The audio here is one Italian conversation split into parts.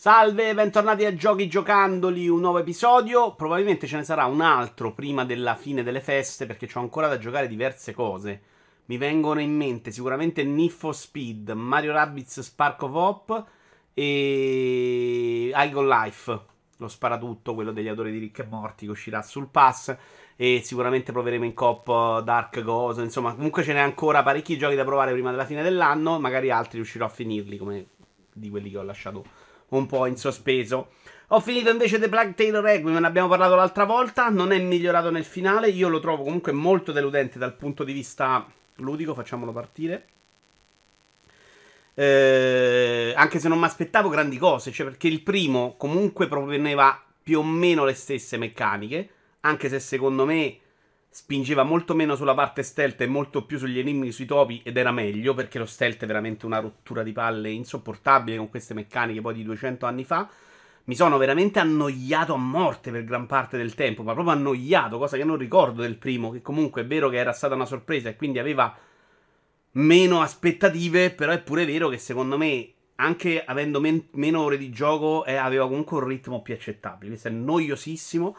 Salve, bentornati a Giochi Giocandoli, un nuovo episodio. Probabilmente ce ne sarà un altro prima della fine delle feste perché ho ancora da giocare diverse cose. Mi vengono in mente sicuramente for Speed, Mario Rabbids Spark of Hope e Igon Life, lo sparatutto, quello degli autori di Rick e Morti che uscirà sul pass e sicuramente proveremo in cop Dark Ghost, insomma comunque ce n'è ancora parecchi giochi da provare prima della fine dell'anno, magari altri riuscirò a finirli come di quelli che ho lasciato un po' in sospeso. Ho finito invece The Black Tail Requiem, ne abbiamo parlato l'altra volta, non è migliorato nel finale, io lo trovo comunque molto deludente dal punto di vista ludico, facciamolo partire. Eh, anche se non mi aspettavo grandi cose, cioè perché il primo comunque proponeva più o meno le stesse meccaniche, anche se secondo me spingeva molto meno sulla parte stealth e molto più sugli enigmi sui topi ed era meglio perché lo stealth è veramente una rottura di palle insopportabile con queste meccaniche poi di 200 anni fa. Mi sono veramente annoiato a morte per gran parte del tempo, ma proprio annoiato, cosa che non ricordo del primo, che comunque è vero che era stata una sorpresa e quindi aveva meno aspettative, però è pure vero che secondo me anche avendo men- meno ore di gioco eh, aveva comunque un ritmo più accettabile. Questo è noiosissimo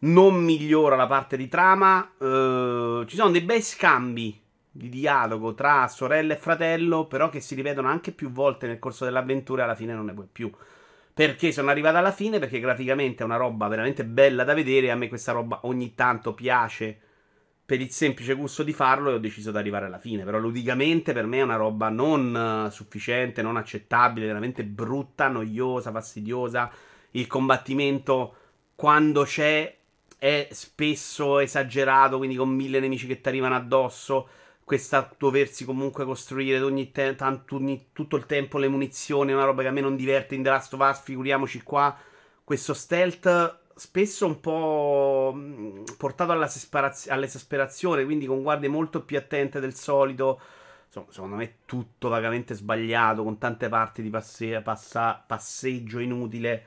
non migliora la parte di trama. Uh, ci sono dei bei scambi di dialogo tra sorella e fratello, però che si ripetono anche più volte nel corso dell'avventura e alla fine non ne puoi più. Perché sono arrivato alla fine? Perché graficamente è una roba veramente bella da vedere a me questa roba ogni tanto piace per il semplice gusto di farlo e ho deciso di arrivare alla fine. Però ludicamente per me è una roba non sufficiente, non accettabile, veramente brutta, noiosa, fastidiosa. Il combattimento quando c'è è spesso esagerato, quindi con mille nemici che ti arrivano addosso. Questa doversi comunque costruire ogni te- tanto, ogni, tutto il tempo le munizioni, una roba che a me non diverte in The Last of Us, figuriamoci qua. Questo stealth spesso un po' portato all'esasperazione, quindi con guardie molto più attente del solito. Insomma, secondo me è tutto vagamente sbagliato, con tante parti di passe- passa- passeggio inutile.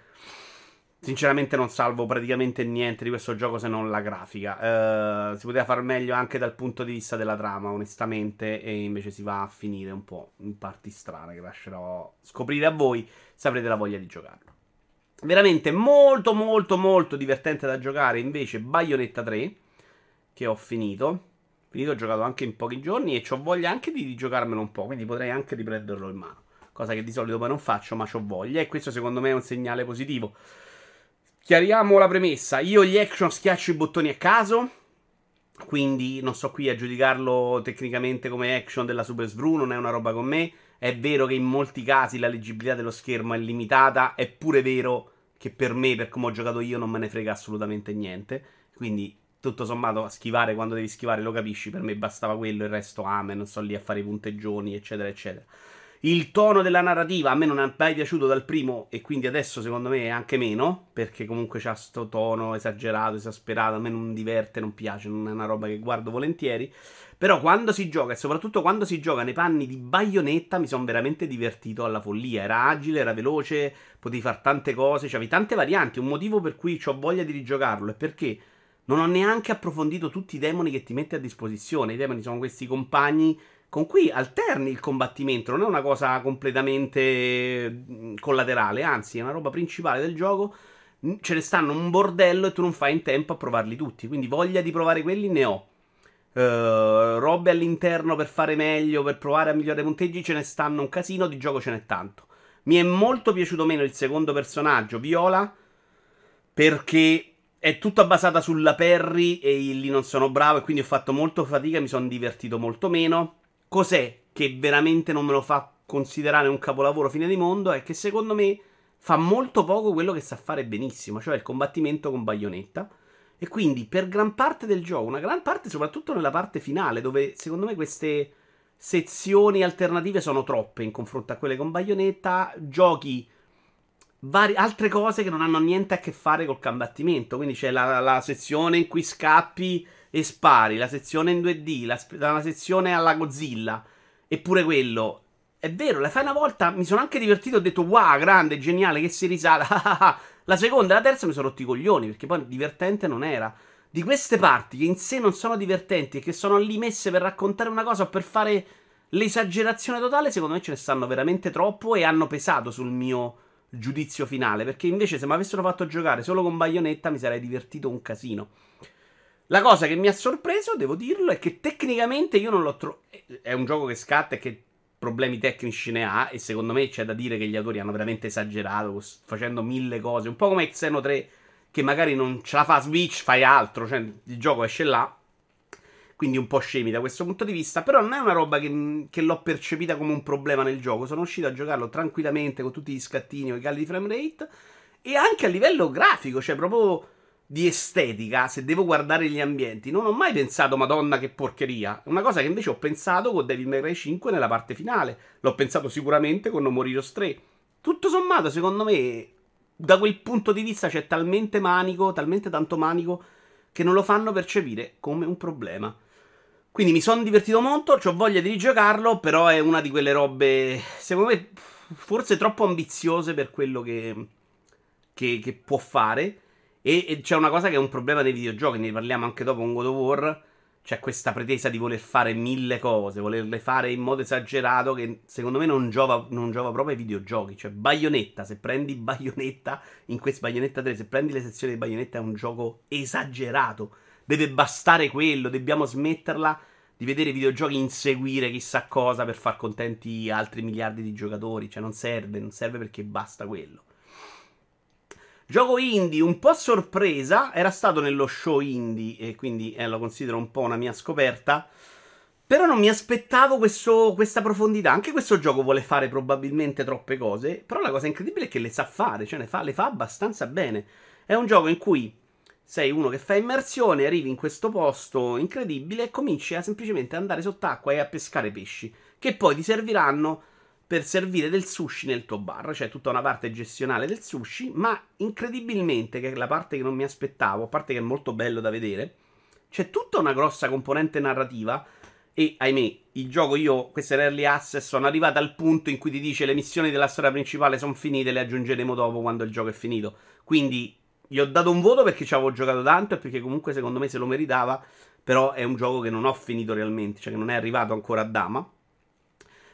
Sinceramente non salvo praticamente niente di questo gioco se non la grafica. Uh, si poteva far meglio anche dal punto di vista della trama, onestamente, e invece si va a finire un po' in parti strane che lascerò scoprire a voi se avrete la voglia di giocarlo. Veramente molto molto molto divertente da giocare invece Bayonetta 3 che ho finito. Finito, ho giocato anche in pochi giorni e ho voglia anche di giocarmelo un po', quindi potrei anche riprenderlo in mano. Cosa che di solito poi non faccio, ma ho voglia e questo secondo me è un segnale positivo. Chiariamo la premessa. Io gli action schiaccio i bottoni a caso. Quindi non sto qui a giudicarlo tecnicamente come action della Super Svru, non è una roba con me. È vero che in molti casi la leggibilità dello schermo è limitata. È pure vero che per me, per come ho giocato io, non me ne frega assolutamente niente. Quindi, tutto sommato, schivare quando devi schivare lo capisci. Per me bastava quello, il resto amen. Non sto lì a fare i punteggioni, eccetera, eccetera. Il tono della narrativa a me non è mai piaciuto dal primo e quindi adesso secondo me è anche meno, perché comunque c'ha sto tono esagerato, esasperato, a me non diverte, non piace, non è una roba che guardo volentieri. Però quando si gioca, e soprattutto quando si gioca nei panni di baionetta, mi sono veramente divertito alla follia. Era agile, era veloce, potevi fare tante cose, c'avevi tante varianti. Un motivo per cui ho voglia di rigiocarlo è perché non ho neanche approfondito tutti i demoni che ti mette a disposizione. I demoni sono questi compagni con cui alterni il combattimento, non è una cosa completamente mm, collaterale, anzi è una roba principale del gioco. Ce ne stanno un bordello e tu non fai in tempo a provarli tutti, quindi voglia di provare quelli ne ho. Uh, robe all'interno per fare meglio, per provare a migliorare i punteggi, ce ne stanno un casino, di gioco ce n'è tanto. Mi è molto piaciuto meno il secondo personaggio, Viola, perché è tutta basata sulla Perry e lì non sono bravo e quindi ho fatto molto fatica mi sono divertito molto meno. Cos'è che veramente non me lo fa considerare un capolavoro fine di mondo? È che secondo me fa molto poco quello che sa fare benissimo, cioè il combattimento con baionetta. E quindi per gran parte del gioco, una gran parte soprattutto nella parte finale, dove secondo me queste sezioni alternative sono troppe in confronto a quelle con baionetta, giochi vari, altre cose che non hanno niente a che fare col combattimento. Quindi c'è la, la sezione in cui scappi e spari, la sezione in 2D, la, la sezione alla Godzilla, eppure quello. È vero, la fai una volta, mi sono anche divertito, ho detto wow, grande, geniale, che si risale. la seconda e la terza mi sono rotti i coglioni, perché poi divertente non era. Di queste parti che in sé non sono divertenti e che sono lì messe per raccontare una cosa o per fare l'esagerazione totale, secondo me ce ne stanno veramente troppo e hanno pesato sul mio giudizio finale. Perché invece, se mi avessero fatto giocare solo con baionetta, mi sarei divertito un casino. La cosa che mi ha sorpreso, devo dirlo, è che tecnicamente io non l'ho trovato. È un gioco che scatta e che problemi tecnici ne ha. E secondo me c'è da dire che gli autori hanno veramente esagerato, facendo mille cose. Un po' come Xeno 3, che magari non ce la fa Switch, fai altro. Cioè, il gioco esce là quindi un po' scemi da questo punto di vista. Però non è una roba che, che, l'ho percepita come un problema nel gioco. Sono uscito a giocarlo tranquillamente con tutti gli scattini o i cali di frame rate. E anche a livello grafico, cioè proprio di estetica, se devo guardare gli ambienti. Non ho mai pensato, Madonna, che porcheria. Una cosa che invece ho pensato con Devil May Cry 5 nella parte finale. L'ho pensato sicuramente con No More Heroes 3. Tutto sommato, secondo me, da quel punto di vista c'è talmente manico, talmente tanto manico, che non lo fanno percepire come un problema. Quindi mi sono divertito molto, ho voglia di rigiocarlo, però è una di quelle robe, secondo me, forse troppo ambiziose per quello che, che, che può fare. E, e, c'è una cosa che è un problema dei videogiochi, ne parliamo anche dopo con God of War. C'è questa pretesa di voler fare mille cose, volerle fare in modo esagerato che secondo me non giova, non giova proprio ai videogiochi. Cioè, Bayonetta, se prendi Bayonetta, in questo Bayonetta 3, se prendi le sezioni di Bayonetta è un gioco esagerato deve bastare quello, dobbiamo smetterla di vedere videogiochi inseguire chissà cosa per far contenti altri miliardi di giocatori, cioè non serve, non serve perché basta quello. Gioco indie un po' sorpresa, era stato nello show indie e quindi eh, lo considero un po' una mia scoperta. Però non mi aspettavo questo, questa profondità. Anche questo gioco vuole fare probabilmente troppe cose. Però la cosa incredibile è che le sa fare, cioè fa, le fa abbastanza bene. È un gioco in cui sei uno che fa immersione, arrivi in questo posto incredibile e cominci a semplicemente andare sott'acqua e a pescare pesci, che poi ti serviranno per servire del sushi nel tuo bar, cioè tutta una parte gestionale del sushi, ma incredibilmente, che è la parte che non mi aspettavo, a parte che è molto bello da vedere, c'è tutta una grossa componente narrativa e ahimè, il gioco io, questo è l'early access, sono arrivato al punto in cui ti dice le missioni della storia principale sono finite, le aggiungeremo dopo quando il gioco è finito. Quindi gli ho dato un voto perché ci avevo giocato tanto e perché comunque secondo me se lo meritava. Però è un gioco che non ho finito realmente, cioè che non è arrivato ancora a Dama.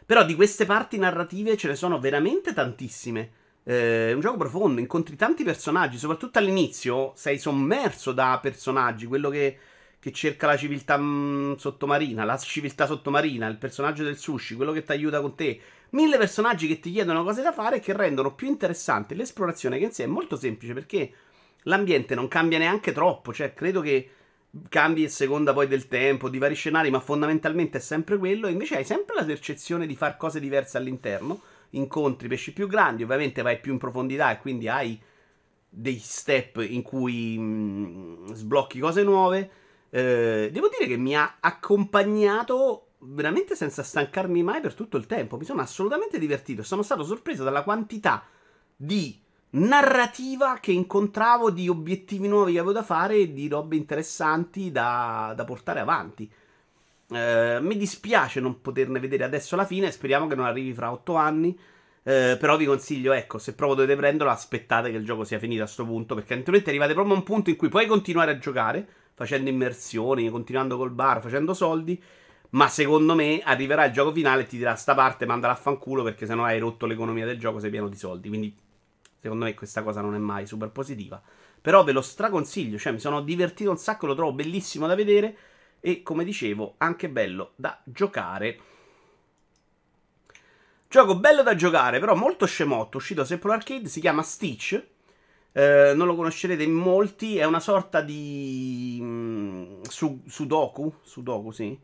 Però di queste parti narrative ce ne sono veramente tantissime. Eh, è un gioco profondo, incontri tanti personaggi, soprattutto all'inizio sei sommerso da personaggi, quello che, che cerca la civiltà mh, mm, sottomarina, la civiltà sottomarina, il personaggio del sushi, quello che ti aiuta con te. Mille personaggi che ti chiedono cose da fare e che rendono più interessante l'esplorazione che in sé è molto semplice perché l'ambiente non cambia neanche troppo, cioè credo che cambi a seconda poi del tempo, di vari scenari, ma fondamentalmente è sempre quello, invece hai sempre la percezione di fare cose diverse all'interno, incontri pesci più grandi, ovviamente vai più in profondità e quindi hai dei step in cui mh, mm, sblocchi cose nuove. Eh, devo dire che mi ha accompagnato veramente senza stancarmi mai per tutto il tempo. Mi sono assolutamente divertito. Sono stato sorpreso dalla quantità di narrativa che incontravo di obiettivi nuovi che avevo da fare e di robe interessanti da, da portare avanti. Eh, mi dispiace non poterne vedere adesso la fine, speriamo che non arrivi fra otto anni. Eh, però vi consiglio, ecco, se proprio dovete prenderlo, aspettate che il gioco sia finito a questo punto, perché altrimenti arrivate proprio a un punto in cui puoi continuare a giocare, facendo immersioni, continuando col bar, facendo soldi, ma secondo me arriverà il gioco finale e ti dirà sta parte, mandala a fanculo, perché sennò hai rotto l'economia del gioco, sei pieno di soldi. Quindi Secondo me questa cosa non è mai super positiva. Però ve lo straconsiglio, cioè mi sono divertito un sacco, lo trovo bellissimo da vedere e come dicevo anche bello da giocare. Gioco bello da giocare, però molto scemotto, uscito su Apple Arcade, si chiama Stitch. Eh, non lo conoscerete in molti, è una sorta di mm, su, Sudoku, Sudoku sì.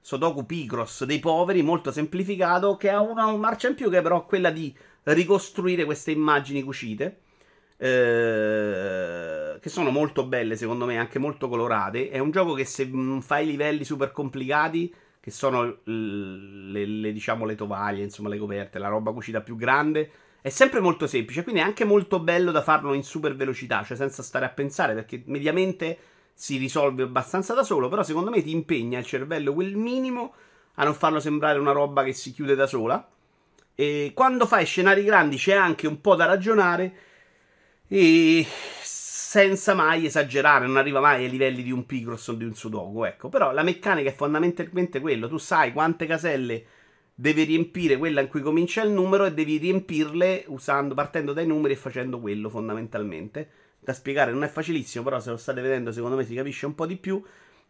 Sudoku Picross dei poveri, molto semplificato, che ha una marcia in più che è però quella di ricostruire queste immagini cucite. Eh, che sono molto belle, secondo me, anche molto colorate. È un gioco che se non fai livelli super complicati, che sono le, le, diciamo, le tovaglie, insomma, le coperte, la roba cucita più grande, è sempre molto semplice. Quindi è anche molto bello da farlo in super velocità, cioè senza stare a pensare, perché mediamente si risolve abbastanza da solo. Però secondo me ti impegna il cervello quel minimo a non farlo sembrare una roba che si chiude da sola. E quando fai scenari grandi c'è anche un po' da ragionare e senza mai esagerare, non arriva mai ai livelli di un Picross o di un Sudoku, ecco. Però la meccanica è fondamentalmente quello, tu sai quante caselle devi riempire quella in cui comincia il numero e devi riempirle usando, partendo dai numeri e facendo quello fondamentalmente. Da spiegare non è facilissimo, però se lo state vedendo secondo me si capisce un po' di più.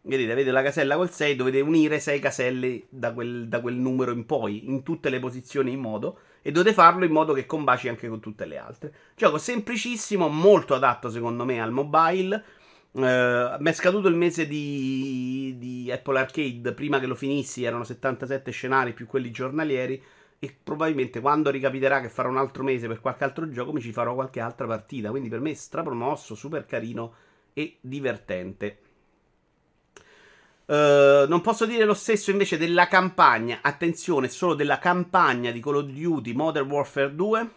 Vedete, avete la casella col 6, dovete unire 6 caselle da quel, da quel numero in poi, in tutte le posizioni in modo, e dovete farlo in modo che combaci anche con tutte le altre. Gioco semplicissimo, molto adatto secondo me al mobile. Uh, mi è scaduto il mese di, di, Apple Arcade. Prima che lo finissi, erano 77 scenari più quelli giornalieri. E probabilmente quando ricapiterà che farò un altro mese per qualche altro gioco, mi ci farò qualche altra partita. Quindi per me è strapromosso, super carino e divertente. Uh, non posso dire lo stesso invece della campagna. Attenzione, solo della campagna di Call of Duty Modern Warfare 2.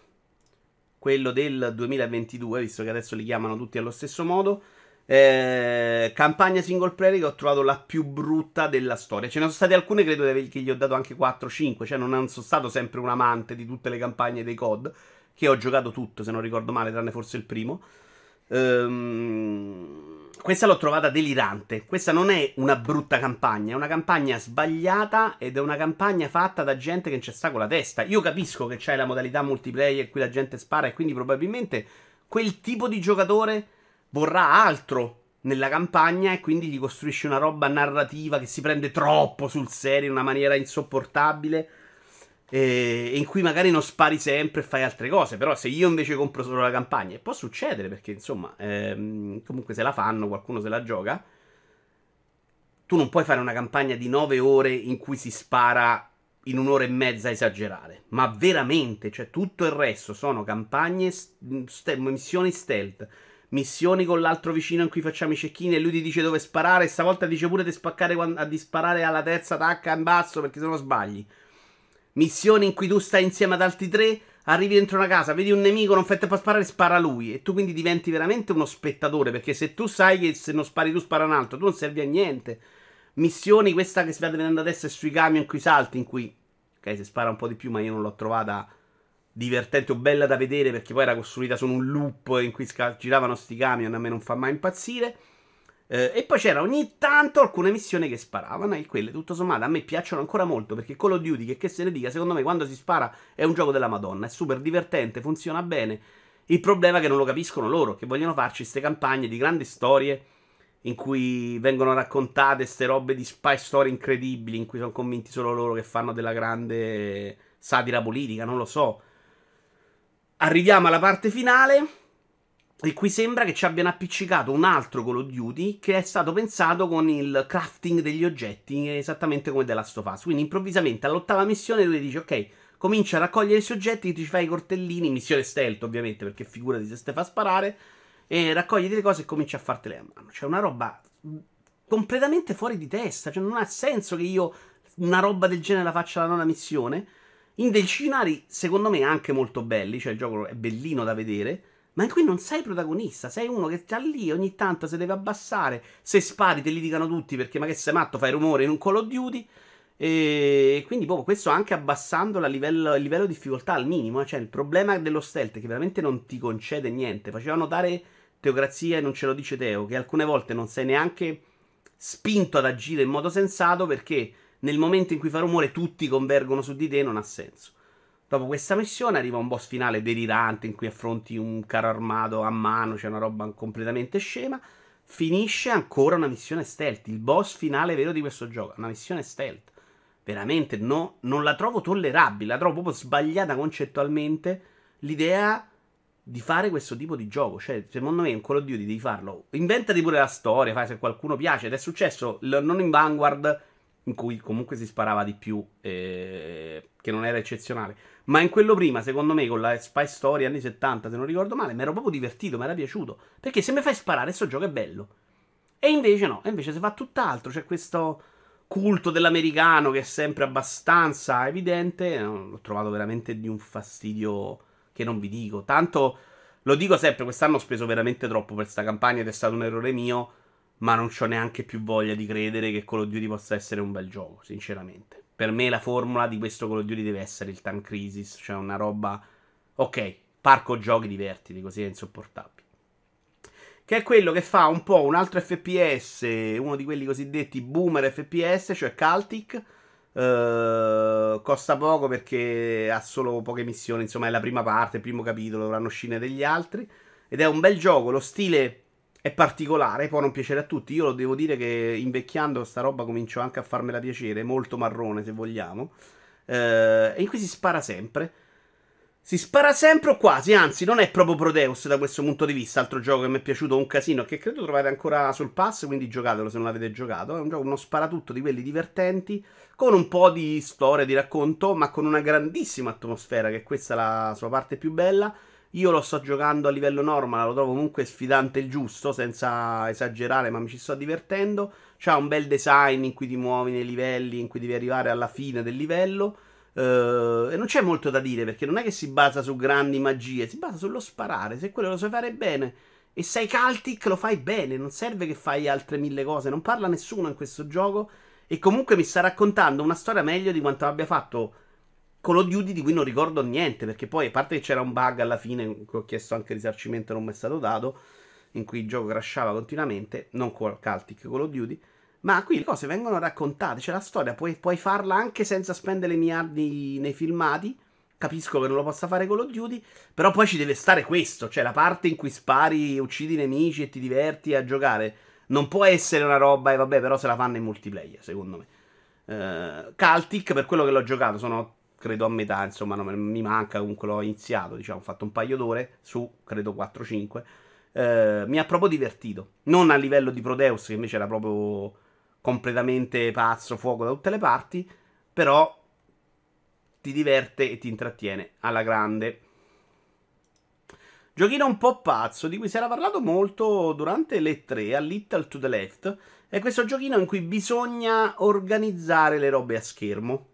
Quello del 2022, visto che adesso li chiamano tutti allo stesso modo. Eh, campagna single player che ho trovato la più brutta della storia. Ce ne sono state alcune, credo che gli ho dato anche 4-5. Cioè, non sono stato sempre un amante di tutte le campagne dei COD. Che ho giocato tutto, se non ricordo male, tranne forse il primo. Ehm, questa l'ho trovata delirante. Questa non è una brutta campagna, è una campagna sbagliata ed è una campagna fatta da gente che non c'è sta con la testa. Io capisco che c'è la modalità multiplayer in cui la gente spara e quindi probabilmente quel tipo di giocatore vorrà altro nella campagna e quindi gli costruisce una roba narrativa che si prende troppo sul serio in una maniera insopportabile e in cui magari non spari sempre e fai altre cose. Però se io invece compro solo la campagna, e può succedere perché insomma, ehm, comunque se la fanno, qualcuno se la gioca. Tu non puoi fare una campagna di 9 ore in cui si spara in un'ora e mezza a esagerare. Ma veramente, cioè tutto il resto sono campagne, st- missioni stealth. Missioni con l'altro vicino in cui facciamo i cecchini e lui ti dice dove sparare. Stavolta dice pure di spaccare quando, di sparare alla terza tacca in basso perché se no sbagli missioni in cui tu stai insieme ad altri tre, arrivi dentro una casa, vedi un nemico, non fai tempo a sparare, spara lui. E tu quindi diventi veramente uno spettatore, perché se tu sai che se non spari tu spara un altro, tu non servi a niente. Missioni, questa che si sta vedendo adesso è sui camion in cui salti, in cui, ok, si spara un po' di più, ma io non l'ho trovata divertente o bella da vedere, perché poi era costruita su un loop in cui giravano sti camion, a me non fa mai impazzire. Eh, e poi c'era ogni tanto alcune missioni che sparavano e quelle tutto sommato a me piacciono ancora molto perché Call of Duty, che, che se ne dica, secondo me quando si spara è un gioco della Madonna, è super divertente, funziona bene. Il problema è che non lo capiscono loro, che vogliono farci queste campagne di grandi storie in cui vengono raccontate queste robe di spy story incredibili, in cui sono convinti solo loro che fanno della grande satira politica, non lo so. Arriviamo alla parte finale e qui sembra che ci abbiano appiccicato un altro Call of Duty che è stato pensato con il crafting degli oggetti, esattamente come The Last of Us. Quindi improvvisamente all'ottava missione tu ti dici ok, comincia a raccogliere questi oggetti, ti fai i cortellini, missione stealth ovviamente perché figurati se stai fa sparare, e raccogli le cose e cominci a fartele a mano. Cioè una roba completamente fuori di testa, cioè non ha senso che io una roba del genere la faccia la nona missione. In dei scenari secondo me anche molto belli, cioè il gioco è bellino da vedere ma in cui non sei protagonista, sei uno che sta lì, ogni tanto si deve abbassare, se spari te li dicono tutti perché ma che sei matto, fai rumore in un Call of Duty. E quindi proprio questo anche abbassando livello, il livello di difficoltà al minimo. Eh. Cioè il problema dello stealth è che veramente non ti concede niente. Faceva notare Teocrazia e non ce lo dice Teo, che alcune volte non sei neanche spinto ad agire in modo sensato perché nel momento in cui fa rumore tutti convergono su di te non ha senso. Dopo questa missione arriva un boss finale delirante in cui affronti un carro armato a mano, c'è una roba completamente scema. Finisce ancora una missione stealth. Il boss finale vero di questo gioco, una missione stealth. Veramente no, non la trovo tollerabile, la trovo proprio sbagliata concettualmente l'idea di fare questo tipo di gioco. Cioè, secondo me, un Call of Duty devi farlo. Inventati pure la storia, fai se qualcuno piace. Ed è successo non in Vanguard, in cui comunque si sparava di più, eh, che non era eccezionale. Ma in quello prima, secondo me, con la Spy Story anni 70, se non ricordo male, mi ero proprio divertito, mi era piaciuto. Perché se mi fai sparare, questo gioco è bello. E invece no, e invece si fa tutt'altro. C'è questo culto dell'americano che è sempre abbastanza evidente. L'ho trovato veramente di un fastidio che non vi dico. Tanto lo dico sempre, quest'anno ho speso veramente troppo per questa campagna ed è stato un errore mio. Ma non ho neanche più voglia di credere che Call of Duty possa essere un bel gioco, sinceramente. Per me la formula di questo Call of Duty deve essere il Tank Crisis, cioè una roba... Ok, parco giochi divertiti, così è insopportabile. Che è quello che fa un po' un altro FPS, uno di quelli cosiddetti boomer FPS, cioè Celtic. Uh, costa poco perché ha solo poche missioni. Insomma, è la prima parte, il primo capitolo. Dovranno uscire degli altri. Ed è un bel gioco. Lo stile è particolare. Può non piacere a tutti. Io lo devo dire che invecchiando sta roba comincio anche a farmela piacere. Molto marrone, se vogliamo. Uh, e in cui si spara sempre. Si spara sempre o quasi, anzi, non è proprio Proteus da questo punto di vista. Altro gioco che mi è piaciuto un casino che credo trovate ancora sul pass, quindi giocatelo se non l'avete giocato. È un gioco, uno sparatutto di quelli divertenti, con un po' di storia, di racconto, ma con una grandissima atmosfera, che questa è la sua parte più bella. Io lo sto giocando a livello normale, lo trovo comunque sfidante il giusto, senza esagerare, ma mi ci sto divertendo. C'ha un bel design in cui ti muovi nei livelli, in cui devi arrivare alla fine del livello. Uh, e non c'è molto da dire perché non è che si basa su grandi magie, si basa sullo sparare. Se quello lo sai fare bene e sei Caltic, lo fai bene. Non serve che fai altre mille cose. Non parla nessuno in questo gioco. E comunque mi sta raccontando una storia meglio di quanto abbia fatto Call of Duty, di cui non ricordo niente. Perché poi, a parte che c'era un bug alla fine, che ho chiesto anche risarcimento, non mi è stato dato. In cui il gioco crashava continuamente. Non Caltic, Call of Duty. Ma qui le cose vengono raccontate, c'è la storia, puoi, puoi farla anche senza spendere miliardi nei filmati. Capisco che non lo possa fare Call of Duty, però poi ci deve stare questo, cioè la parte in cui spari, uccidi i nemici e ti diverti a giocare. Non può essere una roba, e vabbè, però se la fanno in multiplayer, secondo me. Uh, Caltic, per quello che l'ho giocato, sono credo a metà, insomma, non mi manca, comunque l'ho iniziato, diciamo, ho fatto un paio d'ore su, credo 4-5. Uh, eh, mi ha proprio divertito. Non a livello di Proteus, che invece era proprio completamente pazzo, fuoco da tutte le parti, però ti diverte e ti intrattiene alla grande. Giochino un po' pazzo, di cui si era parlato molto durante le 3 a Little to the Left. È questo giochino in cui bisogna organizzare le robe a schermo.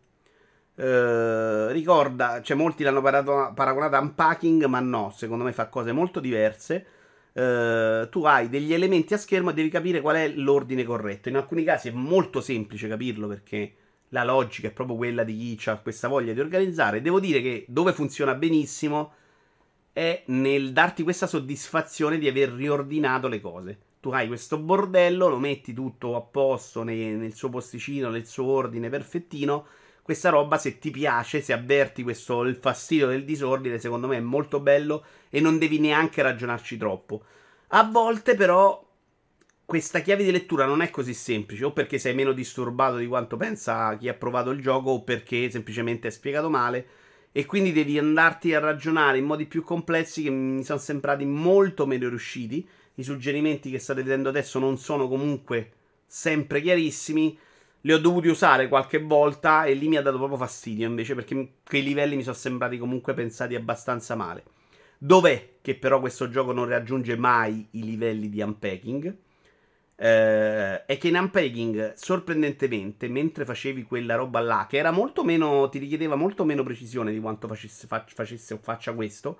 Uh, ricorda, cioè molti l'hanno paragonato a Unpacking, ma no, secondo me fa cose molto diverse. Uh, tu hai degli elementi a schermo e devi capire qual è l'ordine corretto. In alcuni casi è molto semplice capirlo perché la logica è proprio quella di chi ha questa voglia di organizzare. Devo dire che dove funziona benissimo è nel darti questa soddisfazione di aver riordinato le cose. Tu hai questo bordello, lo metti tutto a posto nel, nel suo posticino, nel suo ordine perfettino. Questa roba, se ti piace, se avverti questo il fastidio del disordine, secondo me è molto bello e non devi neanche ragionarci troppo. A volte però questa chiave di lettura non è così semplice, o perché sei meno disturbato di quanto pensa chi ha provato il gioco, o perché semplicemente è spiegato male, e quindi devi andarti a ragionare in modi più complessi che mi sono sembrati molto meno riusciti. I suggerimenti che state vedendo adesso non sono comunque sempre chiarissimi. Li ho dovuti usare qualche volta e lì mi ha dato proprio fastidio invece perché quei livelli mi sono sembrati comunque pensati abbastanza male. Dov'è che però questo gioco non raggiunge mai i livelli di unpacking? Eh, è che in unpacking, sorprendentemente, mentre facevi quella roba là, che era molto meno, ti richiedeva molto meno precisione di quanto facesse, facesse o faccia questo,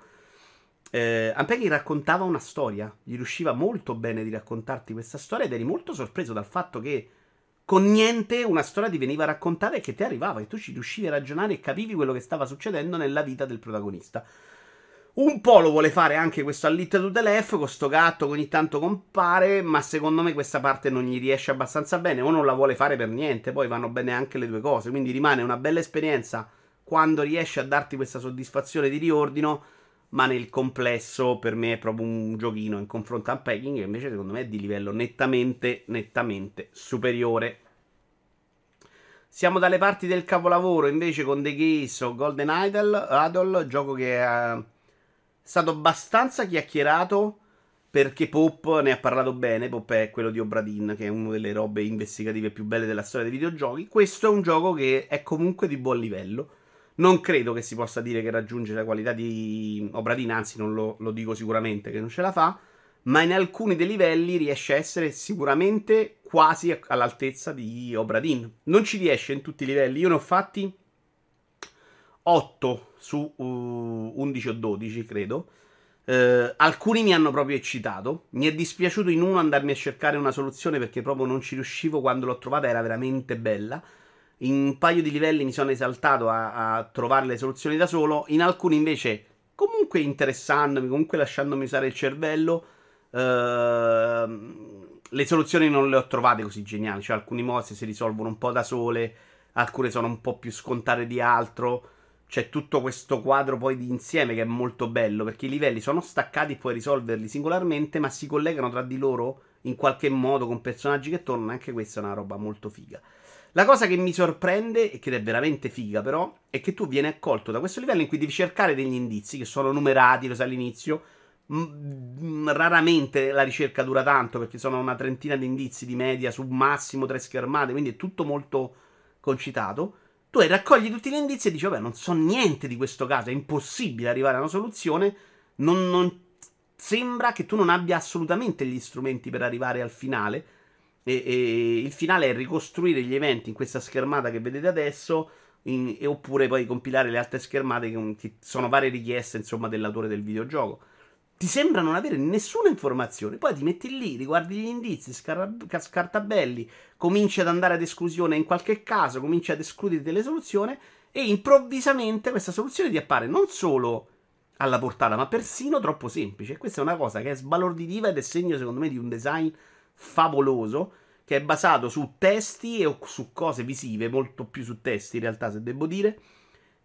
eh, unpacking raccontava una storia, gli riusciva molto bene di raccontarti questa storia ed eri molto sorpreso dal fatto che con niente una storia ti veniva raccontata e che ti arrivava e tu ci riuscivi a ragionare e capivi quello che stava succedendo nella vita del protagonista. Un po' lo vuole fare anche questo Allit to the Left, con sto gatto che ogni tanto compare, ma secondo me questa parte non gli riesce abbastanza bene o non la vuole fare per niente, poi vanno bene anche le due cose, quindi rimane una bella esperienza quando riesce a darti questa soddisfazione di riordino, ma nel complesso per me è proprio un giochino in confronto a Unpacking che invece secondo me è di livello nettamente, nettamente superiore. Siamo dalle parti del capolavoro invece con The Case o Golden Idol, Idol, gioco che... È stato abbastanza chiacchierato perché Pop ne ha parlato bene. Pop è quello di Obradin, che è una delle robe investigative più belle della storia dei videogiochi. Questo è un gioco che è comunque di buon livello. Non credo che si possa dire che raggiunge la qualità di Obradin, anzi, non lo, lo dico sicuramente che non ce la fa. Ma in alcuni dei livelli riesce a essere sicuramente quasi all'altezza di Obradin. Non ci riesce in tutti i livelli. Io ne ho fatti 8 su uh, 11 o 12, credo. Uh, alcuni mi hanno proprio eccitato. Mi è dispiaciuto in uno andarmi a cercare una soluzione perché proprio non ci riuscivo quando l'ho trovata, era veramente bella. In un paio di livelli mi sono esaltato a, a trovare le soluzioni da solo. In alcuni invece, comunque interessandomi, comunque lasciandomi usare il cervello. Uh, le soluzioni non le ho trovate così geniali. Cioè, alcuni mostri si risolvono un po' da sole alcune sono un po' più scontate di altro. C'è tutto questo quadro poi di insieme che è molto bello perché i livelli sono staccati e puoi risolverli singolarmente, ma si collegano tra di loro in qualche modo con personaggi che tornano. Anche questa è una roba molto figa. La cosa che mi sorprende, e che è veramente figa però, è che tu vieni accolto da questo livello in cui devi cercare degli indizi che sono numerati, lo sai all'inizio. M- raramente la ricerca dura tanto perché sono una trentina di indizi di media su massimo tre schermate, quindi è tutto molto concitato. Tu raccogli tutti gli indizi e dici, vabbè, non so niente di questo caso, è impossibile arrivare a una soluzione. Non, non sembra che tu non abbia assolutamente gli strumenti per arrivare al finale e, e, il finale è ricostruire gli eventi in questa schermata che vedete adesso. In, e oppure poi compilare le altre schermate che, che sono varie richieste insomma dell'autore del videogioco ti sembra non avere nessuna informazione. Poi ti metti lì, riguardi gli indizi, scar- scartabelli, cominci ad andare ad esclusione in qualche caso, cominci ad escludere delle soluzioni e improvvisamente questa soluzione ti appare non solo alla portata, ma persino troppo semplice. Questa è una cosa che è sbalorditiva ed è segno, secondo me, di un design favoloso che è basato su testi e su cose visive, molto più su testi in realtà, se devo dire.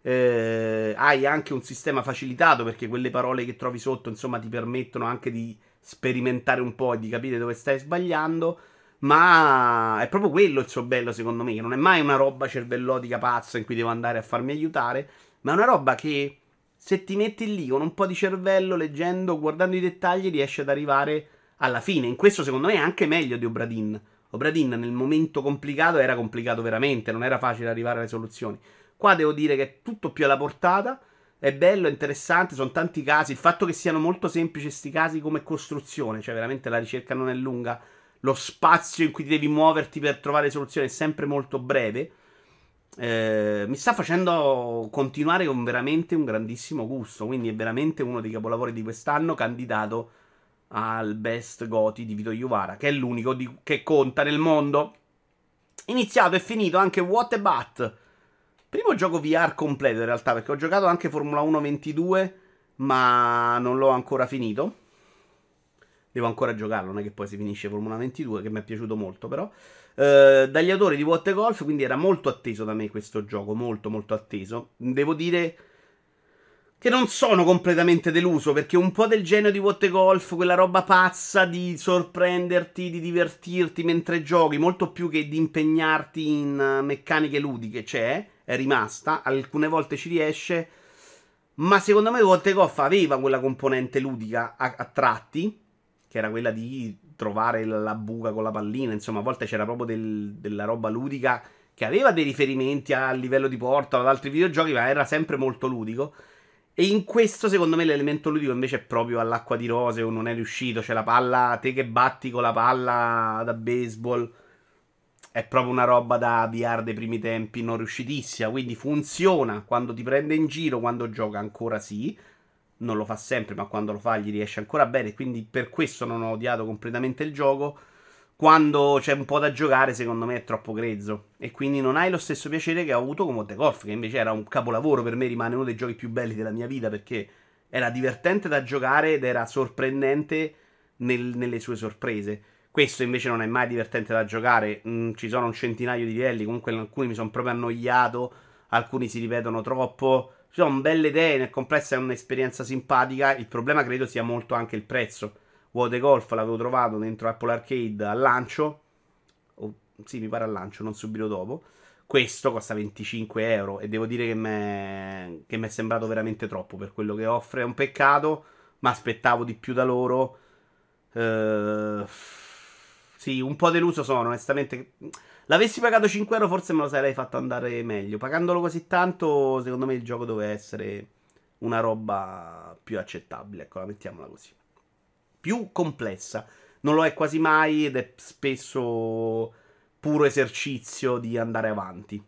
Eh, hai anche un sistema facilitato perché quelle parole che trovi sotto, insomma, ti permettono anche di sperimentare un po' e di capire dove stai sbagliando. Ma è proprio quello il suo bello, secondo me. non è mai una roba cervellotica pazza in cui devo andare a farmi aiutare, ma è una roba che se ti metti lì con un po' di cervello, leggendo, guardando i dettagli, riesci ad arrivare alla fine. In questo, secondo me, è anche meglio di Obradin. Obradin nel momento complicato era complicato veramente, non era facile arrivare alle soluzioni. Qua devo dire che è tutto più alla portata. È bello, è interessante, sono tanti casi. Il fatto che siano molto semplici questi casi come costruzione, cioè veramente la ricerca non è lunga. Lo spazio in cui devi muoverti per trovare soluzioni è sempre molto breve. Eh, mi sta facendo continuare con veramente un grandissimo gusto. Quindi è veramente uno dei capolavori di quest'anno, candidato al Best Goti di Vito Iuvara, che è l'unico di, che conta nel mondo. Iniziato e finito anche What a Bat. Primo gioco VR completo in realtà, perché ho giocato anche Formula 1 22, ma non l'ho ancora finito. Devo ancora giocarlo, non è che poi si finisce Formula 22, che mi è piaciuto molto però. Eh, dagli autori di What a Golf, quindi era molto atteso da me questo gioco, molto molto atteso. Devo dire che non sono completamente deluso perché un po' del genio di What Golf, quella roba pazza di sorprenderti, di divertirti mentre giochi, molto più che di impegnarti in eh, meccaniche ludiche, c'è, è rimasta, alcune volte ci riesce, ma secondo me What Golf aveva quella componente ludica a, a tratti, che era quella di trovare la buca con la pallina, insomma a volte c'era proprio del, della roba ludica che aveva dei riferimenti a livello di porta ad altri videogiochi, ma era sempre molto ludico. E in questo, secondo me, l'elemento ludico invece è proprio all'acqua di rose o non è riuscito. C'è la palla, te che batti con la palla da baseball. È proprio una roba da VR dei primi tempi, non riuscitissima. Quindi funziona quando ti prende in giro, quando gioca ancora sì. Non lo fa sempre, ma quando lo fa gli riesce ancora bene. Quindi per questo non ho odiato completamente il gioco quando c'è un po' da giocare, secondo me è troppo grezzo. E quindi non hai lo stesso piacere che ho avuto con Monte Golf, che invece era un capolavoro per me, rimane uno dei giochi più belli della mia vita perché era divertente da giocare ed era sorprendente nel, nelle sue sorprese. Questo invece non è mai divertente da giocare. Mm, ci sono un centinaio di livelli, comunque alcuni mi sono proprio annoiato, alcuni si ripetono troppo. Ci sono belle idee, nel complesso è un'esperienza simpatica. Il problema credo sia molto anche il prezzo Water Golf l'avevo trovato dentro Apple Arcade al lancio. Oh, sì, mi pare al lancio, non subito dopo. Questo costa 25 euro e devo dire che mi è sembrato veramente troppo per quello che offre. È un peccato, ma aspettavo di più da loro. Uh, sì, un po' deluso sono, onestamente. L'avessi pagato 5 euro forse me lo sarei fatto andare meglio. Pagandolo così tanto, secondo me il gioco doveva essere una roba più accettabile. Ecco, la mettiamola così più complessa. Non lo è quasi mai ed è spesso puro esercizio di andare avanti.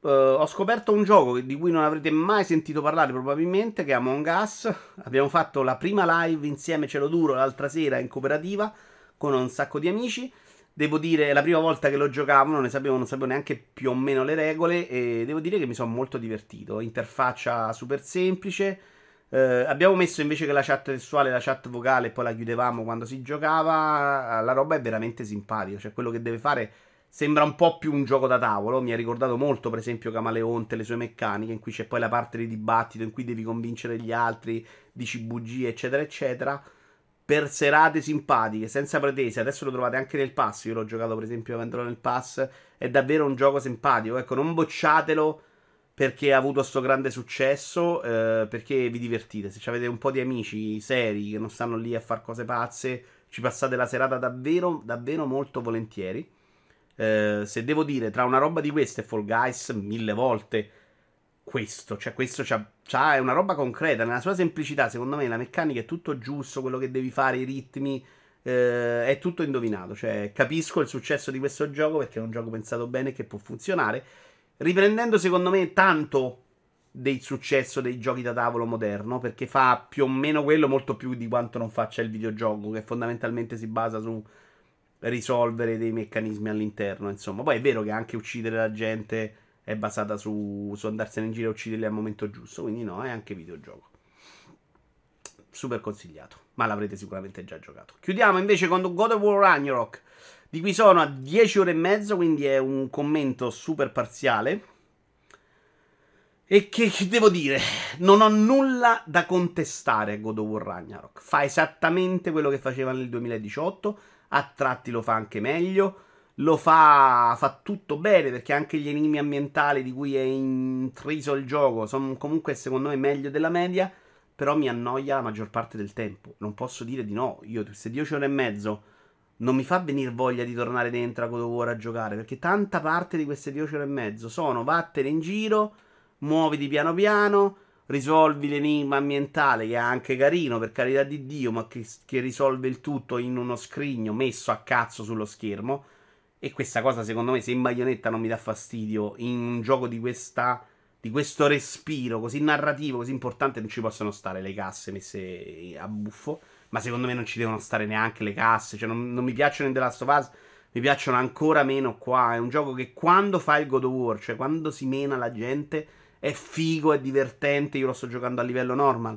Uh, ho scoperto un gioco di cui non avrete mai sentito parlare probabilmente, che è Among Us. Abbiamo fatto la prima live insieme, ce lo duro, l'altra sera in cooperativa con un sacco di amici. Devo dire, la prima volta che lo giocavo non ne sapevo, non sapevo neanche più o meno le regole e devo dire che mi sono molto divertito. Interfaccia super semplice, eh, abbiamo messo invece che la chat testuale la chat vocale poi la chiudevamo quando si giocava. La roba è veramente simpatica. Cioè, quello che deve fare Sembra un po' più un gioco da tavolo. Mi ha ricordato molto, per esempio, Camaleonte, le sue meccaniche, in cui c'è poi la parte di dibattito in cui devi convincere gli altri, dici bugie, eccetera, eccetera. Per serate simpatiche, senza pretese. Adesso lo trovate anche nel pass. Io l'ho giocato, per esempio, avendolo nel pass. È davvero un gioco simpatico. Ecco, non bocciatelo perché ha avuto questo grande successo. Eh, perché vi divertite. Se avete un po' di amici seri che non stanno lì a fare cose pazze, ci passate la serata davvero, davvero molto volentieri. Eh, se devo dire tra una roba di queste e Fall Guys, mille volte questo. Cioè, questo c'ha, c'ha, è una roba concreta. Nella sua semplicità, secondo me, la meccanica è tutto giusto. Quello che devi fare, i ritmi. Eh, è tutto indovinato. Cioè, capisco il successo di questo gioco perché è un gioco pensato bene che può funzionare. Riprendendo, secondo me, tanto del successo dei giochi da tavolo moderno. Perché fa più o meno quello, molto più di quanto non faccia il videogioco, che fondamentalmente si basa su risolvere dei meccanismi all'interno. Insomma, poi è vero che anche uccidere la gente è basata su, su andarsene in giro e ucciderli al momento giusto. Quindi, no, è anche videogioco. Super consigliato, ma l'avrete sicuramente già giocato. Chiudiamo invece con God of War Ragnarok, di cui sono a 10 ore e mezzo, quindi è un commento super parziale. E che, che, devo dire, non ho nulla da contestare a God of War Ragnarok. Fa esattamente quello che faceva nel 2018 a tratti lo fa anche meglio. Lo fa, fa tutto bene perché anche gli enigmi ambientali di cui è intriso il gioco sono comunque secondo me meglio della media. Però mi annoia la maggior parte del tempo. Non posso dire di no. Io queste 10 ore e mezzo non mi fa venire voglia di tornare dentro a God of War a giocare. Perché tanta parte di queste 10 ore e mezzo sono vattene in giro, muoviti piano piano risolvi l'enigma ambientale, che è anche carino, per carità di Dio, ma che, che, risolve il tutto in uno scrigno messo a cazzo sullo schermo. E questa cosa, secondo me, se in baionetta non mi dà fastidio, in un gioco di questa. Di questo respiro così narrativo, così importante, non ci possono stare le casse messe a buffo. Ma secondo me non ci devono stare neanche le casse. Cioè, non, non mi piacciono in The Last of Us. Mi piacciono ancora meno qua. È un gioco che quando fa il God of War, cioè quando si mena la gente è figo, è divertente, io lo sto giocando a livello normal,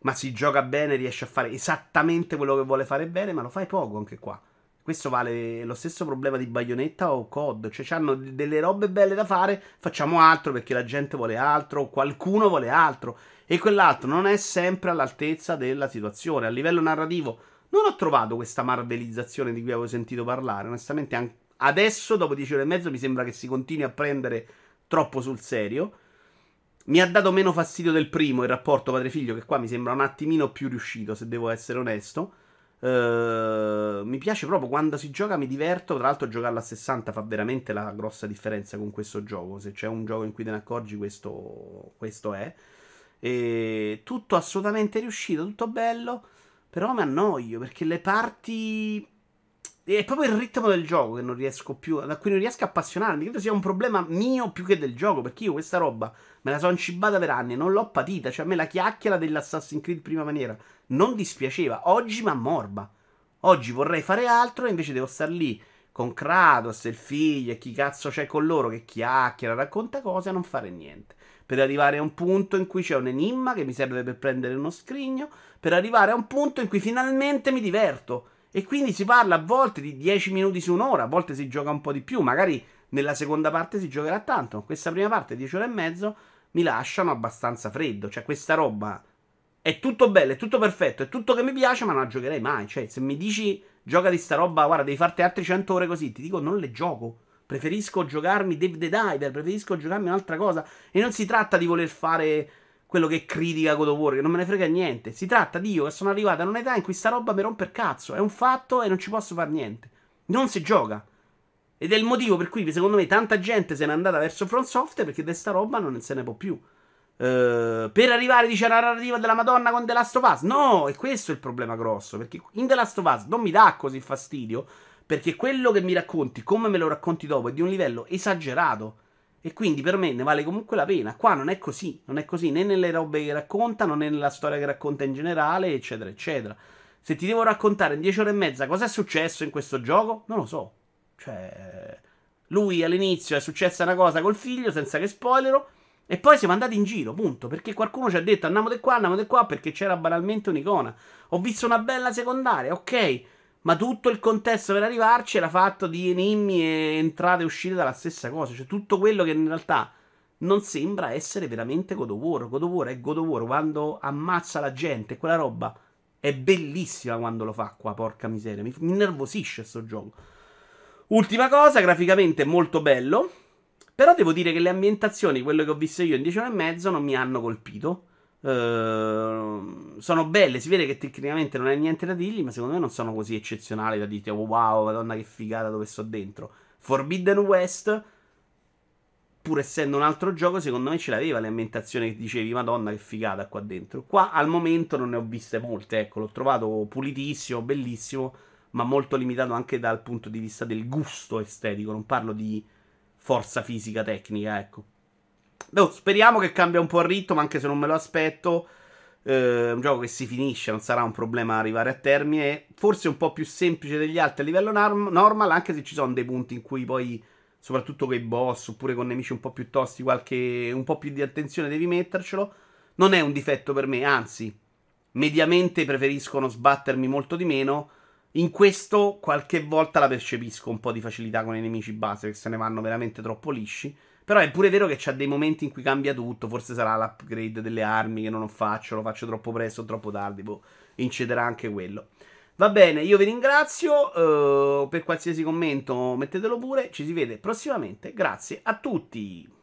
ma si gioca bene, riesce a fare esattamente quello che vuole fare bene, ma lo fai poco anche qua. Questo vale lo stesso problema di Bayonetta o COD, cioè hanno delle robe belle da fare, facciamo altro perché la gente vuole altro, qualcuno vuole altro, e quell'altro non è sempre all'altezza della situazione. A livello narrativo non ho trovato questa marvelizzazione di cui avevo sentito parlare, onestamente adesso, dopo 10 ore e mezzo, mi sembra che si continui a prendere troppo sul serio. Mi ha dato meno fastidio del primo il rapporto padre-figlio, che qua mi sembra un attimino più riuscito, se devo essere onesto. Uh, mi piace proprio quando si gioca, mi diverto. Tra l'altro, giocarlo a 60 fa veramente la grossa differenza con questo gioco. Se c'è un gioco in cui te ne accorgi, questo, questo è. E tutto assolutamente riuscito, tutto bello. Però mi annoio perché le parti è proprio il ritmo del gioco che non riesco più, da cui non riesco a appassionarmi. Credo sia un problema mio più che del gioco. Perché io questa roba me la sono cibata per anni, non l'ho patita. Cioè, a me la chiacchiera dell'Assassin's Creed prima maniera non dispiaceva. Oggi mi ammorba. Oggi vorrei fare altro e invece devo star lì con Kratos e il figlio e chi cazzo c'è con loro che chiacchiera, racconta cose e non fare niente. Per arrivare a un punto in cui c'è un enigma che mi serve per prendere uno scrigno. Per arrivare a un punto in cui finalmente mi diverto e quindi si parla a volte di 10 minuti su un'ora, a volte si gioca un po' di più, magari nella seconda parte si giocherà tanto. Questa prima parte, 10 ore e mezzo, mi lasciano abbastanza freddo. Cioè, questa roba è tutto bello, è tutto perfetto, è tutto che mi piace, ma non la giocherei mai. Cioè, se mi dici gioca di sta roba, guarda, devi farti altre 100 ore così, ti dico non le gioco. Preferisco giocarmi Dave the Diver, preferisco giocarmi un'altra cosa. E non si tratta di voler fare quello che critica God of War, che non me ne frega niente. Si tratta di io che sono arrivato a un'età in cui sta roba mi rompe il cazzo. È un fatto e non ci posso fare niente. Non si gioca. Ed è il motivo per cui, secondo me, tanta gente se n'è andata verso Front perché di sta roba non se ne può più. Uh, per arrivare, dice, alla narrativa della Madonna con The Last of Us. No, e questo è il problema grosso. Perché in The Last of Us non mi dà così fastidio. Perché quello che mi racconti, come me lo racconti dopo, è di un livello esagerato. E quindi per me ne vale comunque la pena. Qua non è così, non è così né nelle robe che racconta, né nella storia che racconta in generale, eccetera, eccetera. Se ti devo raccontare in 10 ore e mezza cosa è successo in questo gioco, non lo so. Cioè, lui all'inizio è successa una cosa col figlio, senza che spoilero, e poi siamo andati in giro, punto. Perché qualcuno ci ha detto andiamo di qua, andiamo di qua, perché c'era banalmente un'icona. Ho visto una bella secondaria, ok. Ma tutto il contesto per arrivarci era fatto di enigmi e entrate e uscite dalla stessa cosa. Cioè, tutto quello che in realtà non sembra essere veramente God of War. God of War è God of War quando ammazza la gente. Quella roba è bellissima quando lo fa qua, porca miseria. Mi, mi innervosisce sto gioco. Ultima cosa, graficamente molto bello. Però devo dire che le ambientazioni, quello che ho visto io in 10 ore e mezzo, non mi hanno colpito. Uh, sono belle, si vede che tecnicamente non è niente da dirgli, ma secondo me non sono così eccezionali da dire, oh, wow, madonna che figata dove sto dentro. Forbidden West, pur essendo un altro gioco, secondo me ce l'aveva le ambientazioni che dicevi, madonna che figata qua dentro. Qua al momento non ne ho viste molte, ecco, l'ho trovato pulitissimo, bellissimo, ma molto limitato anche dal punto di vista del gusto estetico, non parlo di forza fisica tecnica, ecco. No, speriamo che cambia un po' il ritmo, anche se non me lo aspetto. Eh, un gioco che si finisce, non sarà un problema arrivare a termine. Forse un po' più semplice degli altri a livello norm- normal, anche se ci sono dei punti in cui poi, soprattutto con i boss oppure con nemici un po' più tosti, qualche un po' più di attenzione devi mettercelo. Non è un difetto per me, anzi, mediamente preferiscono sbattermi molto di meno. In questo qualche volta la percepisco un po' di facilità con i nemici base che se ne vanno veramente troppo lisci. Però è pure vero che c'ha dei momenti in cui cambia tutto. Forse sarà l'upgrade delle armi che non faccio, lo faccio troppo presto o troppo tardi. Boh, incederà anche quello. Va bene, io vi ringrazio. Uh, per qualsiasi commento mettetelo pure. Ci si vede prossimamente. Grazie a tutti.